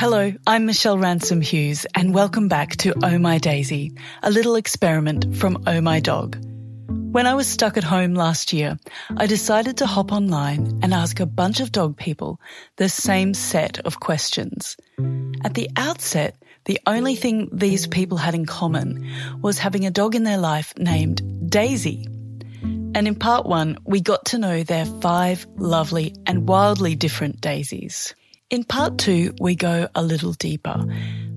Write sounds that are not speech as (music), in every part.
Hello, I'm Michelle Ransom Hughes, and welcome back to Oh My Daisy, a little experiment from Oh My Dog. When I was stuck at home last year, I decided to hop online and ask a bunch of dog people the same set of questions. At the outset, the only thing these people had in common was having a dog in their life named Daisy. And in part one, we got to know their five lovely and wildly different daisies. In part two, we go a little deeper.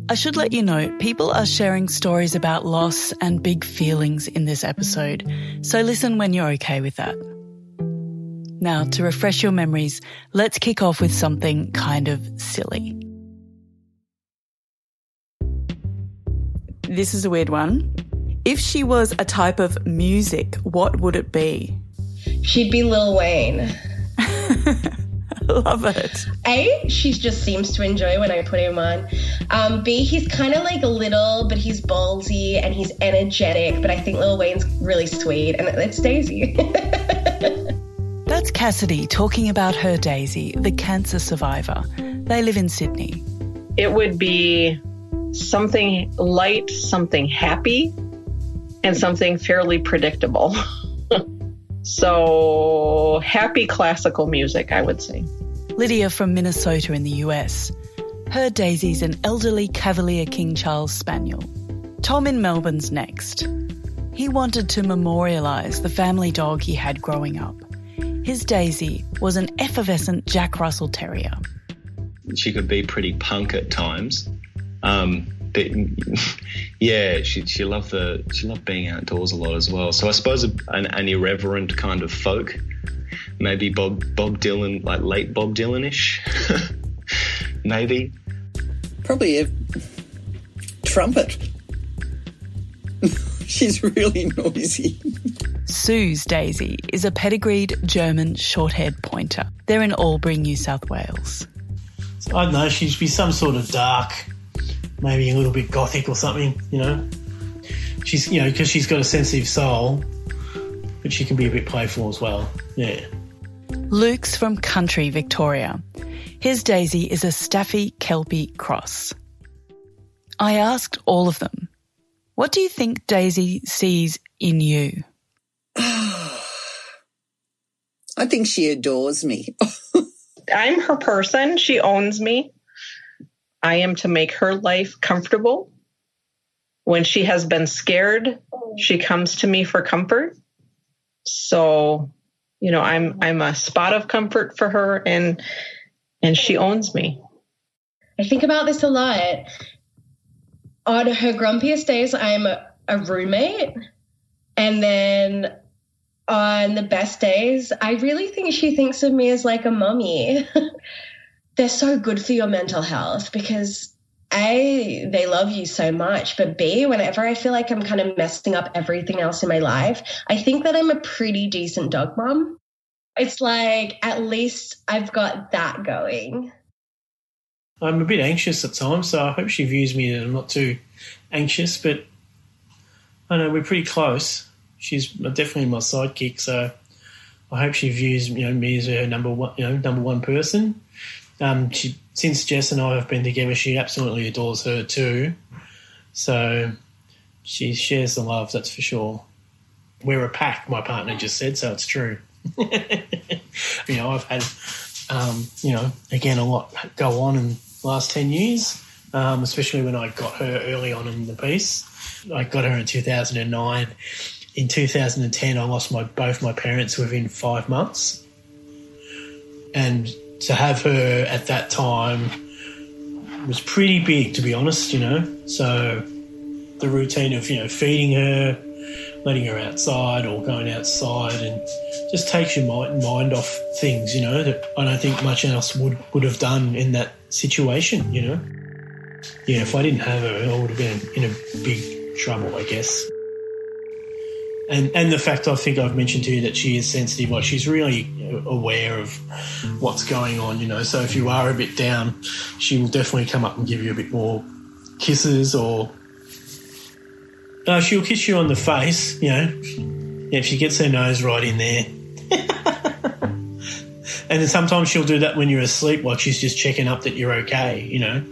I should let you know, people are sharing stories about loss and big feelings in this episode, so listen when you're okay with that. Now, to refresh your memories, let's kick off with something kind of silly. This is a weird one. If she was a type of music, what would it be? She'd be Lil Wayne. (laughs) (laughs) Love it. A, she just seems to enjoy when I put him on. Um, B, he's kind of like little, but he's ballsy and he's energetic. But I think Lil Wayne's really sweet, and it's Daisy. (laughs) That's Cassidy talking about her Daisy, the cancer survivor. They live in Sydney. It would be something light, something happy, and something fairly predictable. (laughs) So, happy classical music, I would say. Lydia from Minnesota in the US. Her Daisy's an elderly Cavalier King Charles Spaniel. Tom in Melbourne's next. He wanted to memorialise the family dog he had growing up. His Daisy was an effervescent Jack Russell Terrier. She could be pretty punk at times. Um, but yeah, she she loved the she loved being outdoors a lot as well. So I suppose an, an irreverent kind of folk, maybe Bob Bob Dylan, like late Bob Dylanish, (laughs) maybe. Probably a trumpet. (laughs) She's really noisy. Sue's Daisy is a pedigreed German short-haired pointer. They're in Albury, New South Wales. I don't know. She'd be some sort of dark maybe a little bit gothic or something, you know. She's, you know, because she's got a sensitive soul, but she can be a bit playful as well. Yeah. Luke's from country Victoria. His Daisy is a Staffy Kelpie cross. I asked all of them, what do you think Daisy sees in you? (sighs) I think she adores me. (laughs) I'm her person. She owns me. I am to make her life comfortable. When she has been scared, she comes to me for comfort. So, you know, I'm I'm a spot of comfort for her and and she owns me. I think about this a lot. On her grumpiest days, I'm a, roommate. And then on the best days, I really think she thinks of me as like a mummy. (laughs) they're so good for your mental health because a they love you so much but b whenever i feel like i'm kind of messing up everything else in my life i think that i'm a pretty decent dog mom. It's like at least i've got that going. I'm a bit anxious at times so i hope she views me i'm not too anxious but i know we're pretty close. She's definitely my sidekick so i hope she views you know me as her number one you know number one person um, she, since Jess and I have been together, she absolutely adores her too. So she shares the love, that's for sure. We're a pack, my partner just said, so it's true. (laughs) you know, I've had, um, you know, again, a lot go on in the last 10 years, um, especially when I got her early on in the piece. I got her in 2009. In 2010, I lost my both my parents within five months. And to have her at that time was pretty big, to be honest, you know. So the routine of, you know, feeding her, letting her outside or going outside and just takes your mind, off things, you know, that I don't think much else would, would have done in that situation, you know. Yeah, if I didn't have her, I would have been in a big trouble, I guess and and the fact I think I've mentioned to you that she is sensitive, like she's really aware of what's going on, you know. So if you are a bit down, she will definitely come up and give you a bit more kisses, or uh, she'll kiss you on the face, you know. Yeah, if she gets her nose right in there. (laughs) and then sometimes she'll do that when you're asleep, like she's just checking up that you're okay, you know.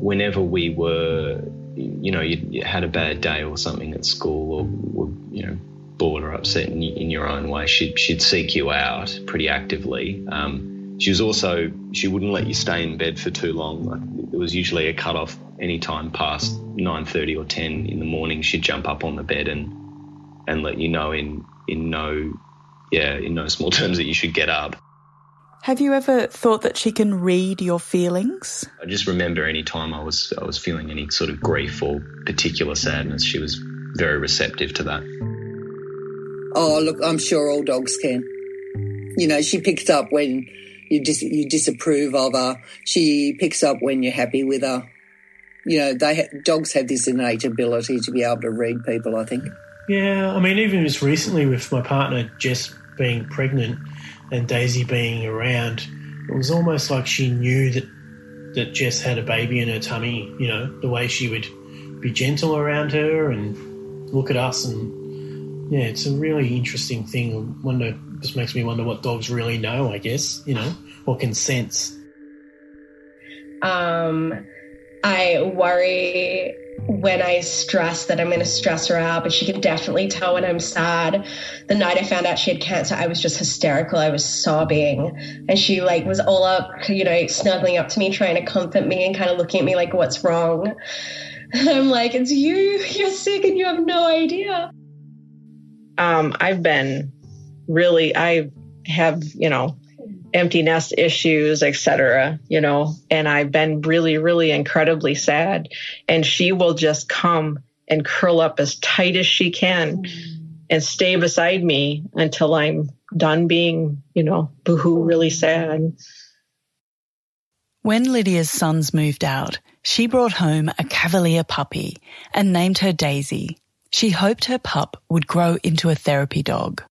whenever we were, you know, you, you had a bad day or something at school or were, you know, bored or upset in, in your own way, she'd, she'd seek you out pretty actively. Um, she was also, she wouldn't let you stay in bed for too long. Like, there was usually a cut off any time past 9.30 or 10 in the morning. She'd jump up on the bed and, and let you know in, in no, yeah, in no small (laughs) terms that you should get up. Have you ever thought that she can read your feelings? I just remember any time I was I was feeling any sort of grief or particular sadness, she was very receptive to that. Oh, look, I'm sure all dogs can. You know, she picks up when you dis- you disapprove of her. She picks up when you're happy with her. You know, they ha- dogs have this innate ability to be able to read people. I think. Yeah, I mean, even just recently with my partner Jess being pregnant and Daisy being around, it was almost like she knew that that Jess had a baby in her tummy. You know, the way she would be gentle around her and look at us, and yeah, it's a really interesting thing. Wonder, just makes me wonder what dogs really know. I guess you know, or can sense. Um, I worry when I stress that I'm going to stress her out, but she can definitely tell when I'm sad. The night I found out she had cancer, I was just hysterical. I was sobbing, and she like was all up, you know, snuggling up to me, trying to comfort me, and kind of looking at me like, "What's wrong?" (laughs) I'm like, "It's you. You're sick, and you have no idea." Um, I've been really, I have, you know, empty nest issues, etc. You know, and I've been really, really incredibly sad. And she will just come and curl up as tight as she can and stay beside me until I'm done being, you know, boohoo, really sad. When Lydia's sons moved out, she brought home a Cavalier puppy and named her Daisy. She hoped her pup would grow into a therapy dog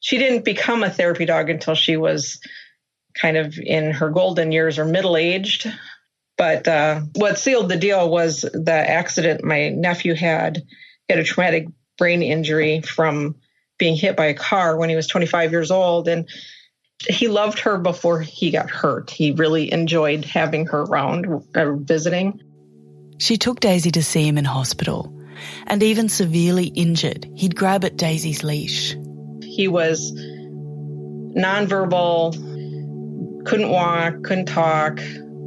she didn't become a therapy dog until she was kind of in her golden years or middle aged. But uh, what sealed the deal was the accident my nephew had. He had a traumatic brain injury from being hit by a car when he was 25 years old. And he loved her before he got hurt. He really enjoyed having her around, uh, visiting. She took Daisy to see him in hospital. And even severely injured, he'd grab at Daisy's leash. He was nonverbal, couldn't walk, couldn't talk,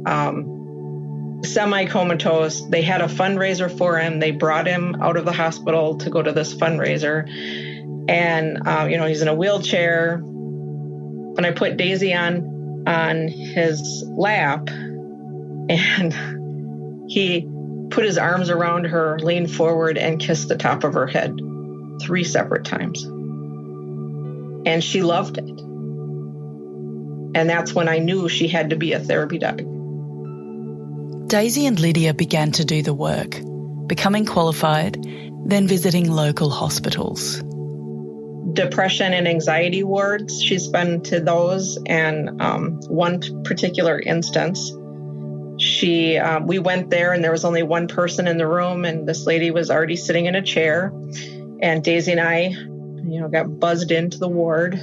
um, semi comatose. They had a fundraiser for him. They brought him out of the hospital to go to this fundraiser. And, uh, you know, he's in a wheelchair. And I put Daisy on on his lap and (laughs) he put his arms around her, leaned forward, and kissed the top of her head three separate times and she loved it. And that's when I knew she had to be a therapy dog. Daisy and Lydia began to do the work, becoming qualified, then visiting local hospitals. Depression and anxiety wards, she's been to those. And um, one particular instance, she um, we went there and there was only one person in the room and this lady was already sitting in a chair and daisy and i you know, got buzzed into the ward.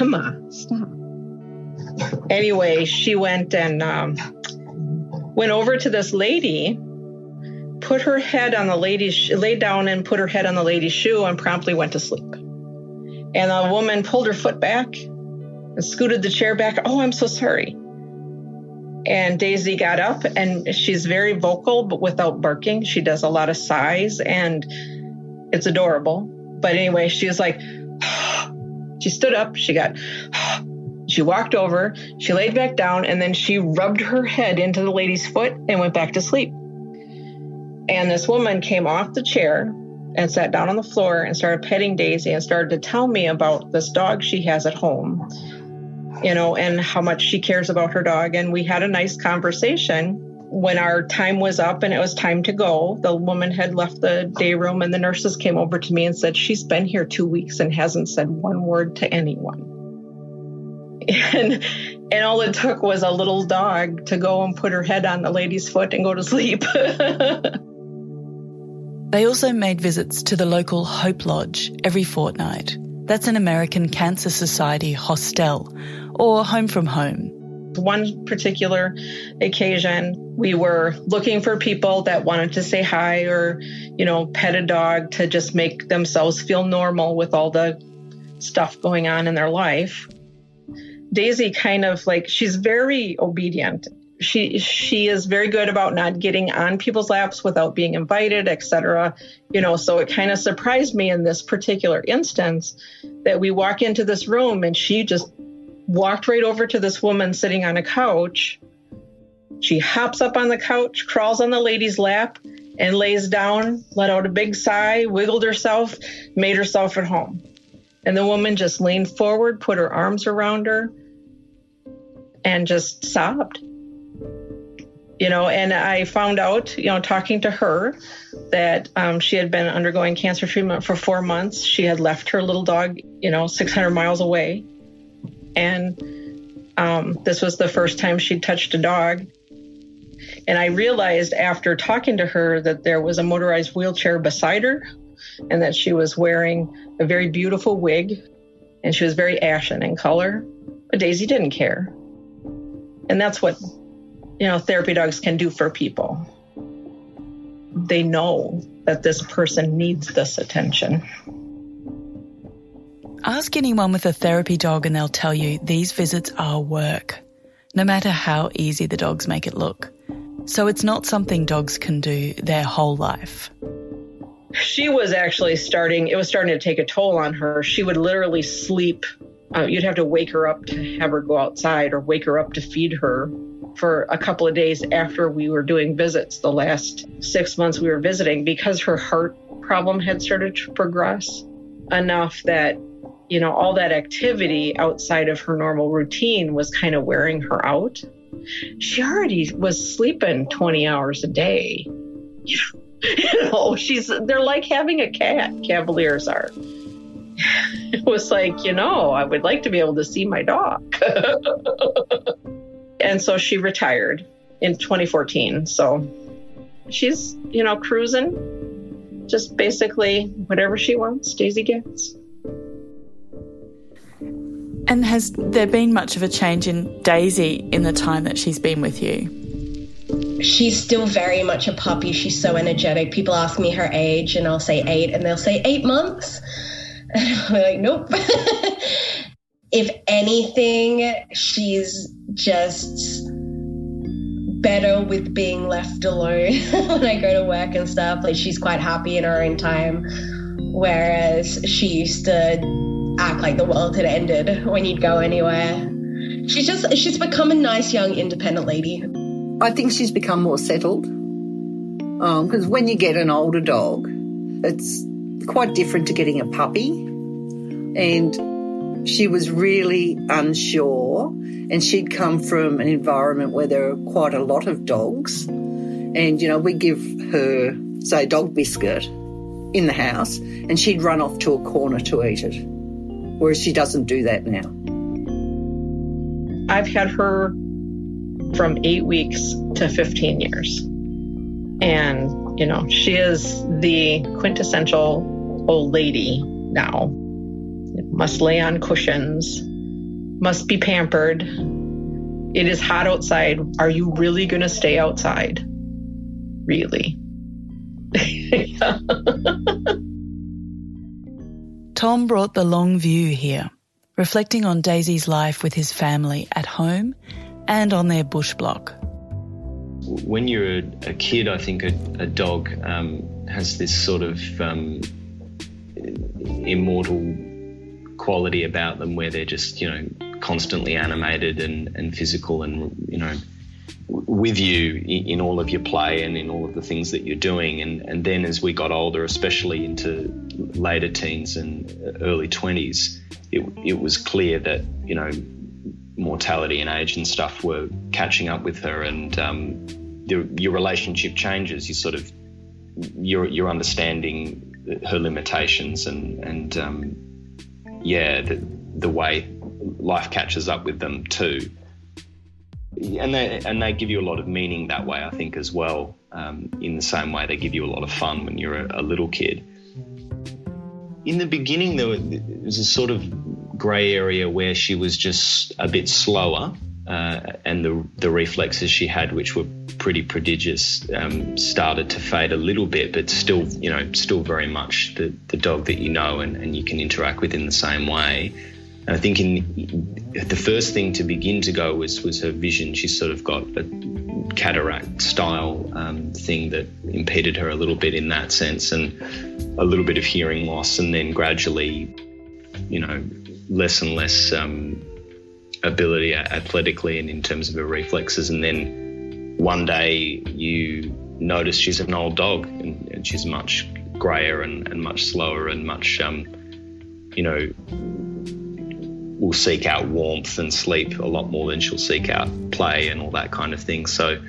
Emma, stop. Anyway, she went and um, went over to this lady, put her head on the lady's, laid down and put her head on the lady's shoe and promptly went to sleep. And the woman pulled her foot back and scooted the chair back. Oh, I'm so sorry. And Daisy got up and she's very vocal, but without barking. She does a lot of sighs and it's adorable. But anyway, she was like, (sighs) she stood up, she got, (sighs) she walked over, she laid back down, and then she rubbed her head into the lady's foot and went back to sleep. And this woman came off the chair and sat down on the floor and started petting Daisy and started to tell me about this dog she has at home, you know, and how much she cares about her dog. And we had a nice conversation when our time was up and it was time to go, the woman had left the day room and the nurses came over to me and said, She's been here two weeks and hasn't said one word to anyone. (laughs) And and all it took was a little dog to go and put her head on the lady's foot and go to sleep. (laughs) they also made visits to the local Hope Lodge every fortnight. That's an American Cancer Society hostel or home from home One particular occasion, we were looking for people that wanted to say hi or, you know, pet a dog to just make themselves feel normal with all the stuff going on in their life. Daisy kind of like she's very obedient she she is very good about not getting on people's laps without being invited etc you know so it kind of surprised me in this particular instance that we walk into this room and she just walked right over to this woman sitting on a couch she hops up on the couch crawls on the lady's lap and lays down let out a big sigh wiggled herself made herself at home and the woman just leaned forward put her arms around her and just sobbed you know, and I found out, you know, talking to her that um, she had been undergoing cancer treatment for four months. She had left her little dog, you know, 600 miles away. And um, this was the first time she'd touched a dog. And I realized after talking to her that there was a motorized wheelchair beside her and that she was wearing a very beautiful wig and she was very ashen in color. But Daisy didn't care. And that's what you know therapy dogs can do for people. They know that this person needs this attention. Ask anyone with a therapy dog and they'll tell you these visits are work, no matter how easy the dogs make it look. So it's not something dogs can do their whole life. She was actually starting, it was starting to take a toll on her. She would literally sleep. Uh, you'd have to wake her up to have her go outside or wake her up to feed her for a couple of days after we were doing visits the last six months we were visiting because her heart problem had started to progress enough that you know all that activity outside of her normal routine was kind of wearing her out. She already was sleeping 20 hours a day. (laughs) You know she's they're like having a cat cavaliers are. (sighs) It was like you know i would like to be able to see my dog. (laughs) And so she retired in 2014. So she's, you know, cruising, just basically whatever she wants, Daisy gets. And has there been much of a change in Daisy in the time that she's been with you? She's still very much a puppy. She's so energetic. People ask me her age, and I'll say eight, and they'll say eight months. (laughs) And I'm like, nope. (laughs) if anything, she's just better with being left alone (laughs) when I go to work and stuff. Like she's quite happy in her own time, whereas she used to act like the world had ended when you'd go anywhere. She's just she's become a nice young independent lady. I think she's become more settled because um, when you get an older dog, it's quite different to getting a puppy, and she was really unsure, and she'd come from an environment where there are quite a lot of dogs. And, you know, we give her, say, dog biscuit in the house, and she'd run off to a corner to eat it. Whereas she doesn't do that now. I've had her from eight weeks to 15 years. And, you know, she is the quintessential old lady now must lay on cushions, must be pampered. It is hot outside. Are you really going to stay outside? Really? (laughs) (laughs) Tom brought the long view here, reflecting on Daisy's life with his family at home and on their bush block. When you're a, kid, I think a, a dog um, has this sort of um, immortal quality about them where they're just, you know, constantly animated and, and physical and, you know, with you in all of your play and in all of the things that you're doing. And, and then as we got older, especially into later teens and early 20s, it, it was clear that, you know, mortality and age and stuff were catching up with her. And um, the, your relationship changes. You sort of, you're, you're understanding her limitations and, and um, yeah, the, the way life catches up with them too. And they and they give you a lot of meaning that way, I think, as well. Um, in the same way, they give you a lot of fun when you're a, a little kid. In the beginning, there was a sort of grey area where she was just a bit slower. uh, and the the reflexes she had, which were pretty prodigious, um, started to fade a little bit, but still, you know, still very much the, the dog that you know and, and you can interact with in the same way. And I think in the first thing to begin to go was was her vision. She's sort of got a cataract style um, thing that impeded her a little bit in that sense, and a little bit of hearing loss, and then gradually, you know, less and less um, ability athletically and in terms of her reflexes. And then one day you notice she's an old dog and, and she's much grayer and, and, much slower and much, um, you know, will seek out warmth and sleep a lot more than she'll seek out play and all that kind of thing. So,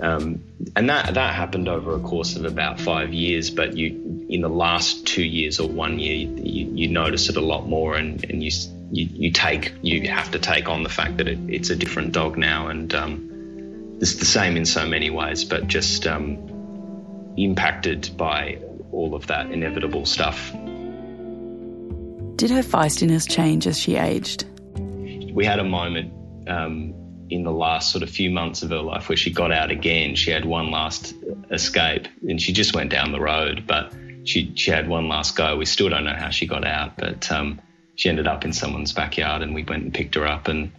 um, and that that happened over a course of about five years. But you, in the last two years or one year, you, you notice it a lot more, and, and you you, you take you have to take on the fact that it, it's a different dog now, and um, it's the same in so many ways, but just um, impacted by all of that inevitable stuff. Did her feistiness change as she aged? We had a moment um, in the last sort of few months of her life where she got out again. She had one last escape, and she just went down the road, but she she had one last go. We still don't know how she got out, but um, she ended up in someone's backyard, and we went and picked her up. And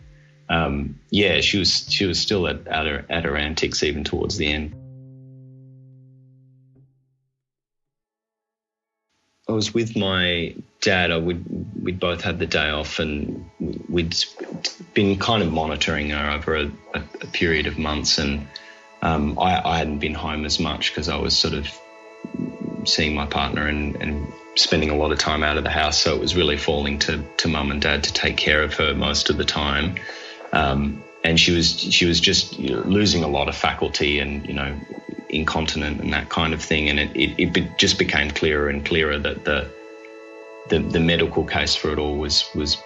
um, yeah, she was she was still at, at her at her antics even towards the end. I was with my dad. I would we'd both had the day off, and we'd been kind of monitoring her over a, a, a period of months. And um, I, I, hadn't been home as much because I was sort of seeing my partner and, and spending a lot of time out of the house. So it was really falling to to mum and dad to take care of her most of the time. Um, and she was she was just you know, losing a lot of faculty and you know incontinent and that kind of thing. And it, it, it just became clearer and clearer that the, the the medical case for it all was was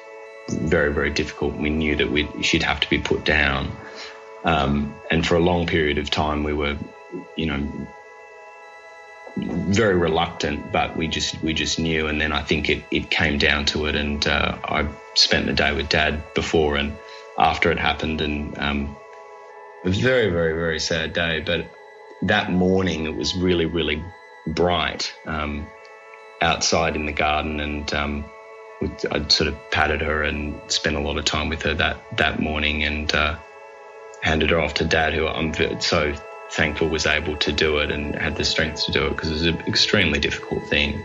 very very difficult. We knew that we she'd have to be put down. Um, and for a long period of time, we were, you know, very reluctant, but we just we just knew. And then I think it, it came down to it. And uh, I spent the day with Dad before and after it happened, and um, it was a very very very sad day. But that morning it was really really bright um, outside in the garden, and um, I'd sort of patted her and spent a lot of time with her that that morning, and uh, handed her off to Dad, who I'm so thankful was able to do it and had the strength to do it because it was an extremely difficult thing.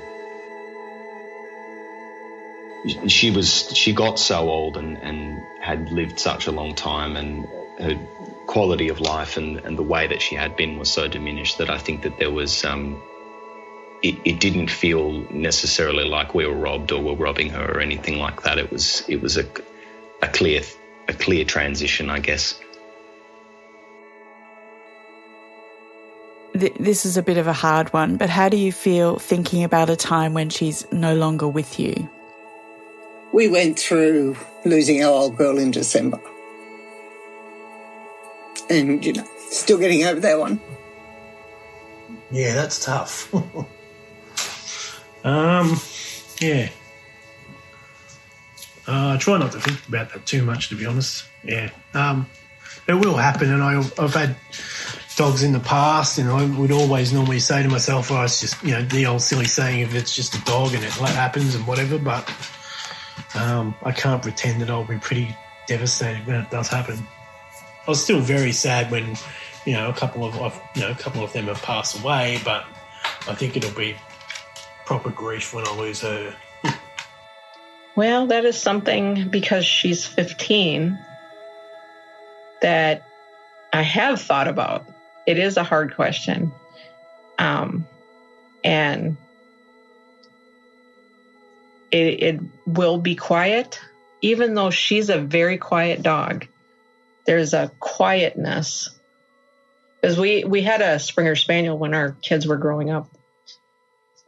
She was she got so old and, and had lived such a long time and her quality of life and, and the way that she had been was so diminished that I think that there was um, it, it didn't feel necessarily like we were robbed or we were robbing her or anything like that. It was it was a, a clear a clear transition, I guess. this is a bit of a hard one, but how do you feel thinking about a time when she's no longer with you? We went through losing our old girl in December. And, you know, still getting over that one. Yeah, that's tough. (laughs) um, yeah. Uh, I try not to think about that too much, to be honest. Yeah. Um, it will happen, and I, I've had dogs in the past, and I would always normally say to myself, "Oh, it's just you know the old silly saying if it's just a dog and it happens and whatever." But um, I can't pretend that I'll be pretty devastated when it does happen. I was still very sad when you know a couple of you know a couple of them have passed away, but I think it'll be proper grief when I lose her. well, that is something because she's 15 that I have thought about it is a hard question. Um, and it, it will be quiet, even though she's a very quiet dog. There's a quietness because we we had a Springer Spaniel when our kids were growing up,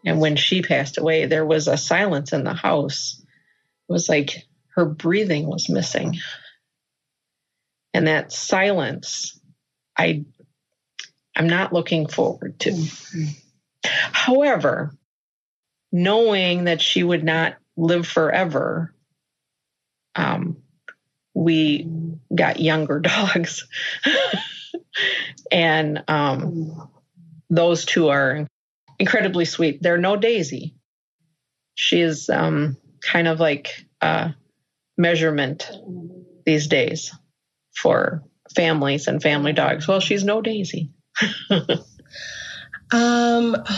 and when she passed away, there was a silence in the house. It was like her breathing was missing, and that silence, I I'm not looking forward to. However, knowing that she would not live forever um, we got younger (laughs) dogs. and um, those two are incredibly sweet. They're no Daisy. She is um, kind of like a measurement these days for families and family dogs. Well, she's no Daisy. (laughs) um, (sighs)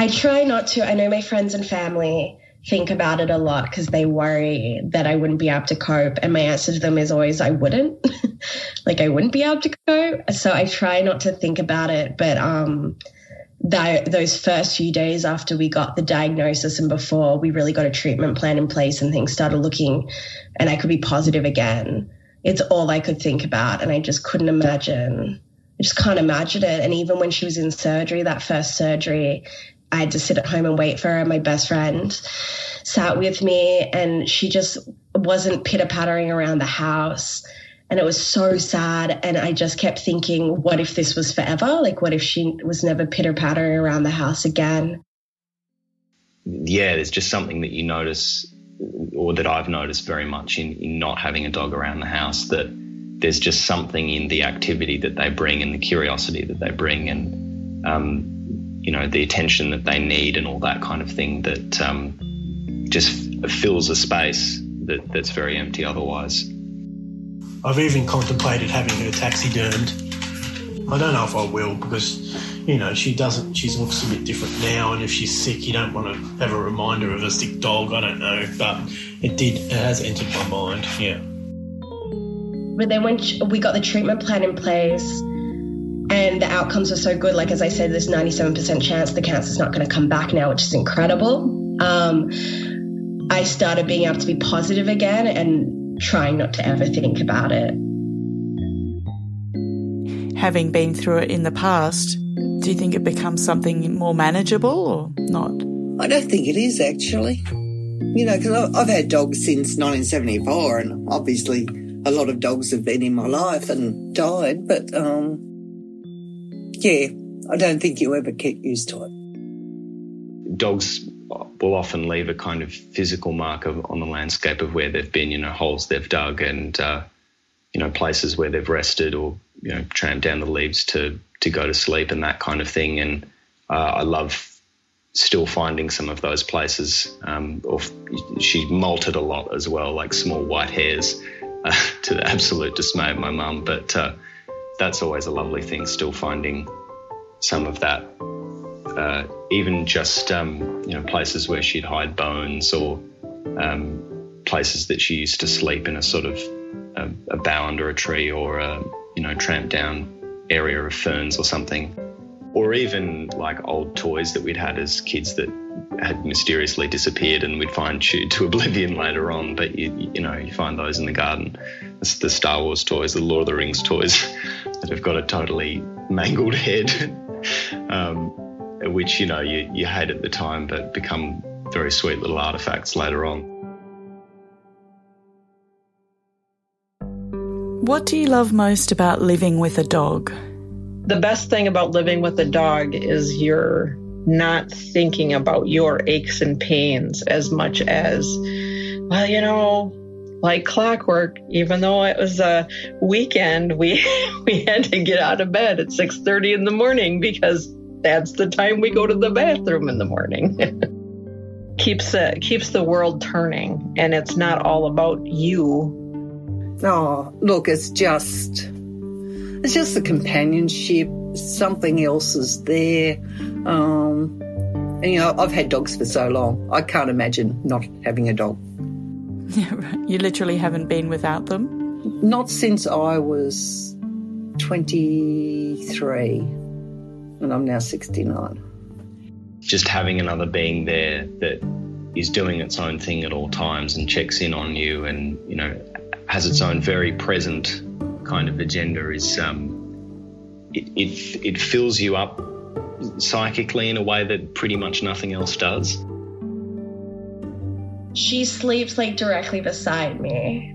I try not to. I know my friends and family think about it a lot because they worry that I wouldn't be able to cope. And my answer to them is always, I wouldn't. (laughs) like, I wouldn't be able to cope. So I try not to think about it. But um, that, those first few days after we got the diagnosis and before we really got a treatment plan in place and things started looking and I could be positive again, it's all I could think about. And I just couldn't imagine. I just can't imagine it. And even when she was in surgery, that first surgery, I had to sit at home and wait for her. My best friend sat with me and she just wasn't pitter pattering around the house. And it was so sad. And I just kept thinking, what if this was forever? Like, what if she was never pitter pattering around the house again? Yeah, there's just something that you notice, or that I've noticed very much in, in not having a dog around the house, that there's just something in the activity that they bring and the curiosity that they bring. And, um, you know the attention that they need and all that kind of thing that um, just fills a space that, that's very empty otherwise. I've even contemplated having her taxidermed. I don't know if I will because you know she doesn't. She looks a bit different now, and if she's sick, you don't want to have a reminder of a sick dog. I don't know, but it did. It has entered my mind. Yeah. But then when we got the treatment plan in place, and the outcomes are so good. Like as I said, there's 97% chance the cancer's not going to come back now, which is incredible. Um, I started being able to be positive again and trying not to ever think about it. Having been through it in the past, do you think it becomes something more manageable or not? I don't think it is actually. You know, because I've had dogs since 1974, and obviously a lot of dogs have been in my life and died, but um, yeah, I don't think you ever get used to it. Dogs will often leave a kind of physical mark of, on the landscape of where they've been, you know, holes they've dug and, uh, you know, places where they've rested or, you know, tramped down the leaves to, to go to sleep and that kind of thing. And uh, I love still finding some of those places. Um, or she molted a lot as well, like small white hairs, uh, (laughs) to the absolute dismay of my mum. But uh, that's always a lovely thing, still finding some of that. Uh, even just um, you know places where she'd hide bones or um, places that she used to sleep in a sort of a, a bough under a tree or a you know tramp down area of ferns or something, or even like old toys that we'd had as kids that had mysteriously disappeared and we'd find chewed to (laughs) oblivion later on. But you, you know, you find those in the garden. It's the Star Wars toys, the Lord of the Rings toys (laughs) that have got a totally mangled head, (laughs) um, which, you know, you, you hate at the time, but become very sweet little artifacts later on. What do you love most about living with a dog? The best thing about living with a dog is you're not thinking about your aches and pains as much as, well, you know, like clockwork, even though it was a weekend, we (laughs) we had to get out of bed at 6:30 in the morning because that's the time we go to the bathroom in the morning. (laughs) keeps it keeps the world turning and it's not all about you. Oh, look, it's just it's just the companionship. Something else is there. Um, and, you know, I've had dogs for so long. I can't imagine not having a dog. (laughs) Yeah, you literally haven't been without them? Not since I was 23, and I'm now 69. Just having another being there that is doing its own thing at all times and checks in on you and, you know, has its own very present kind of agenda is um, it, it, it fills you up psychically in a way that pretty much nothing else does. She sleeps like directly beside me,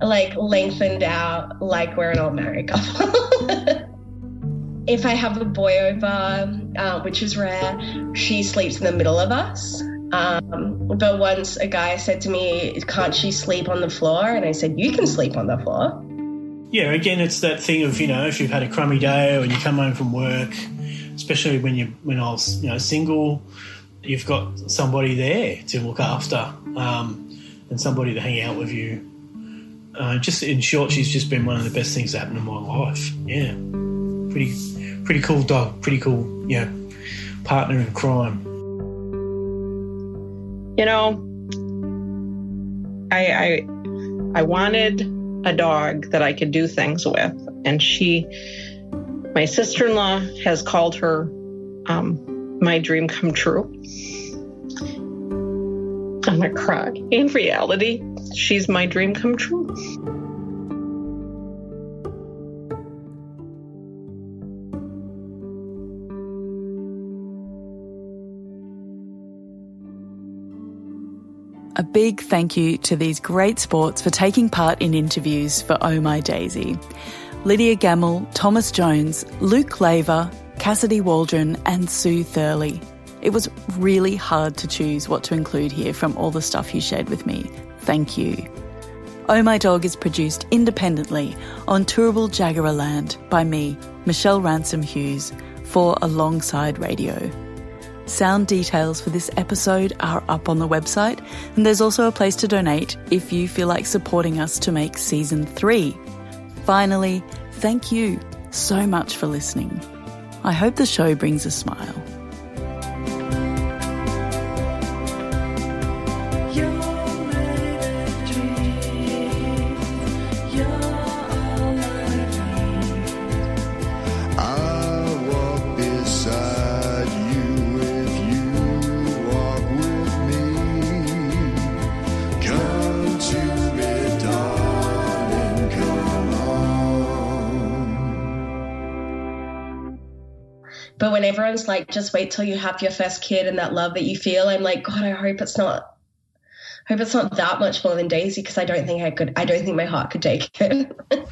like lengthened out, like we're an old married couple. (laughs) if I have a boy over, uh, which is rare, she sleeps in the middle of us. Um, but once a guy said to me, Can't she sleep on the floor? And I said, You can sleep on the floor. Yeah, again, it's that thing of, you know, if you've had a crummy day or you come home from work, especially when you when I was, you know, single, you've got somebody there to look after um, and somebody to hang out with you. Uh, just in short, she's just been one of the best things that happened in my life. Yeah, pretty, pretty cool dog. Pretty cool, yeah, partner in crime. You know, I I, I wanted a dog that I could do things with, and she, my sister-in-law, has called her um, my dream come true. I'm gonna cry. In reality, she's my dream come true. A big thank you to these great sports for taking part in interviews for Oh My Daisy. Lydia Gamble, Thomas Jones, Luke Laver, Cassidy Waldron, and Sue Thurley. It was really hard to choose what to include here from all the stuff you shared with me. Thank you. Oh My Dog is produced independently on Turrbal Jagera land by me, Michelle Ransom Hughes, for Alongside Radio. Sound details for this episode are up on the website, and there's also a place to donate if you feel like supporting us to make season three. Finally, thank you so much for listening. I hope the show brings a smile. Just wait till you have your first kid and that love that you feel, I'm like, God, I hope it's not. Hope it's not that much more than Daisy because I don't think I could. I don't think my heart could take it. (laughs)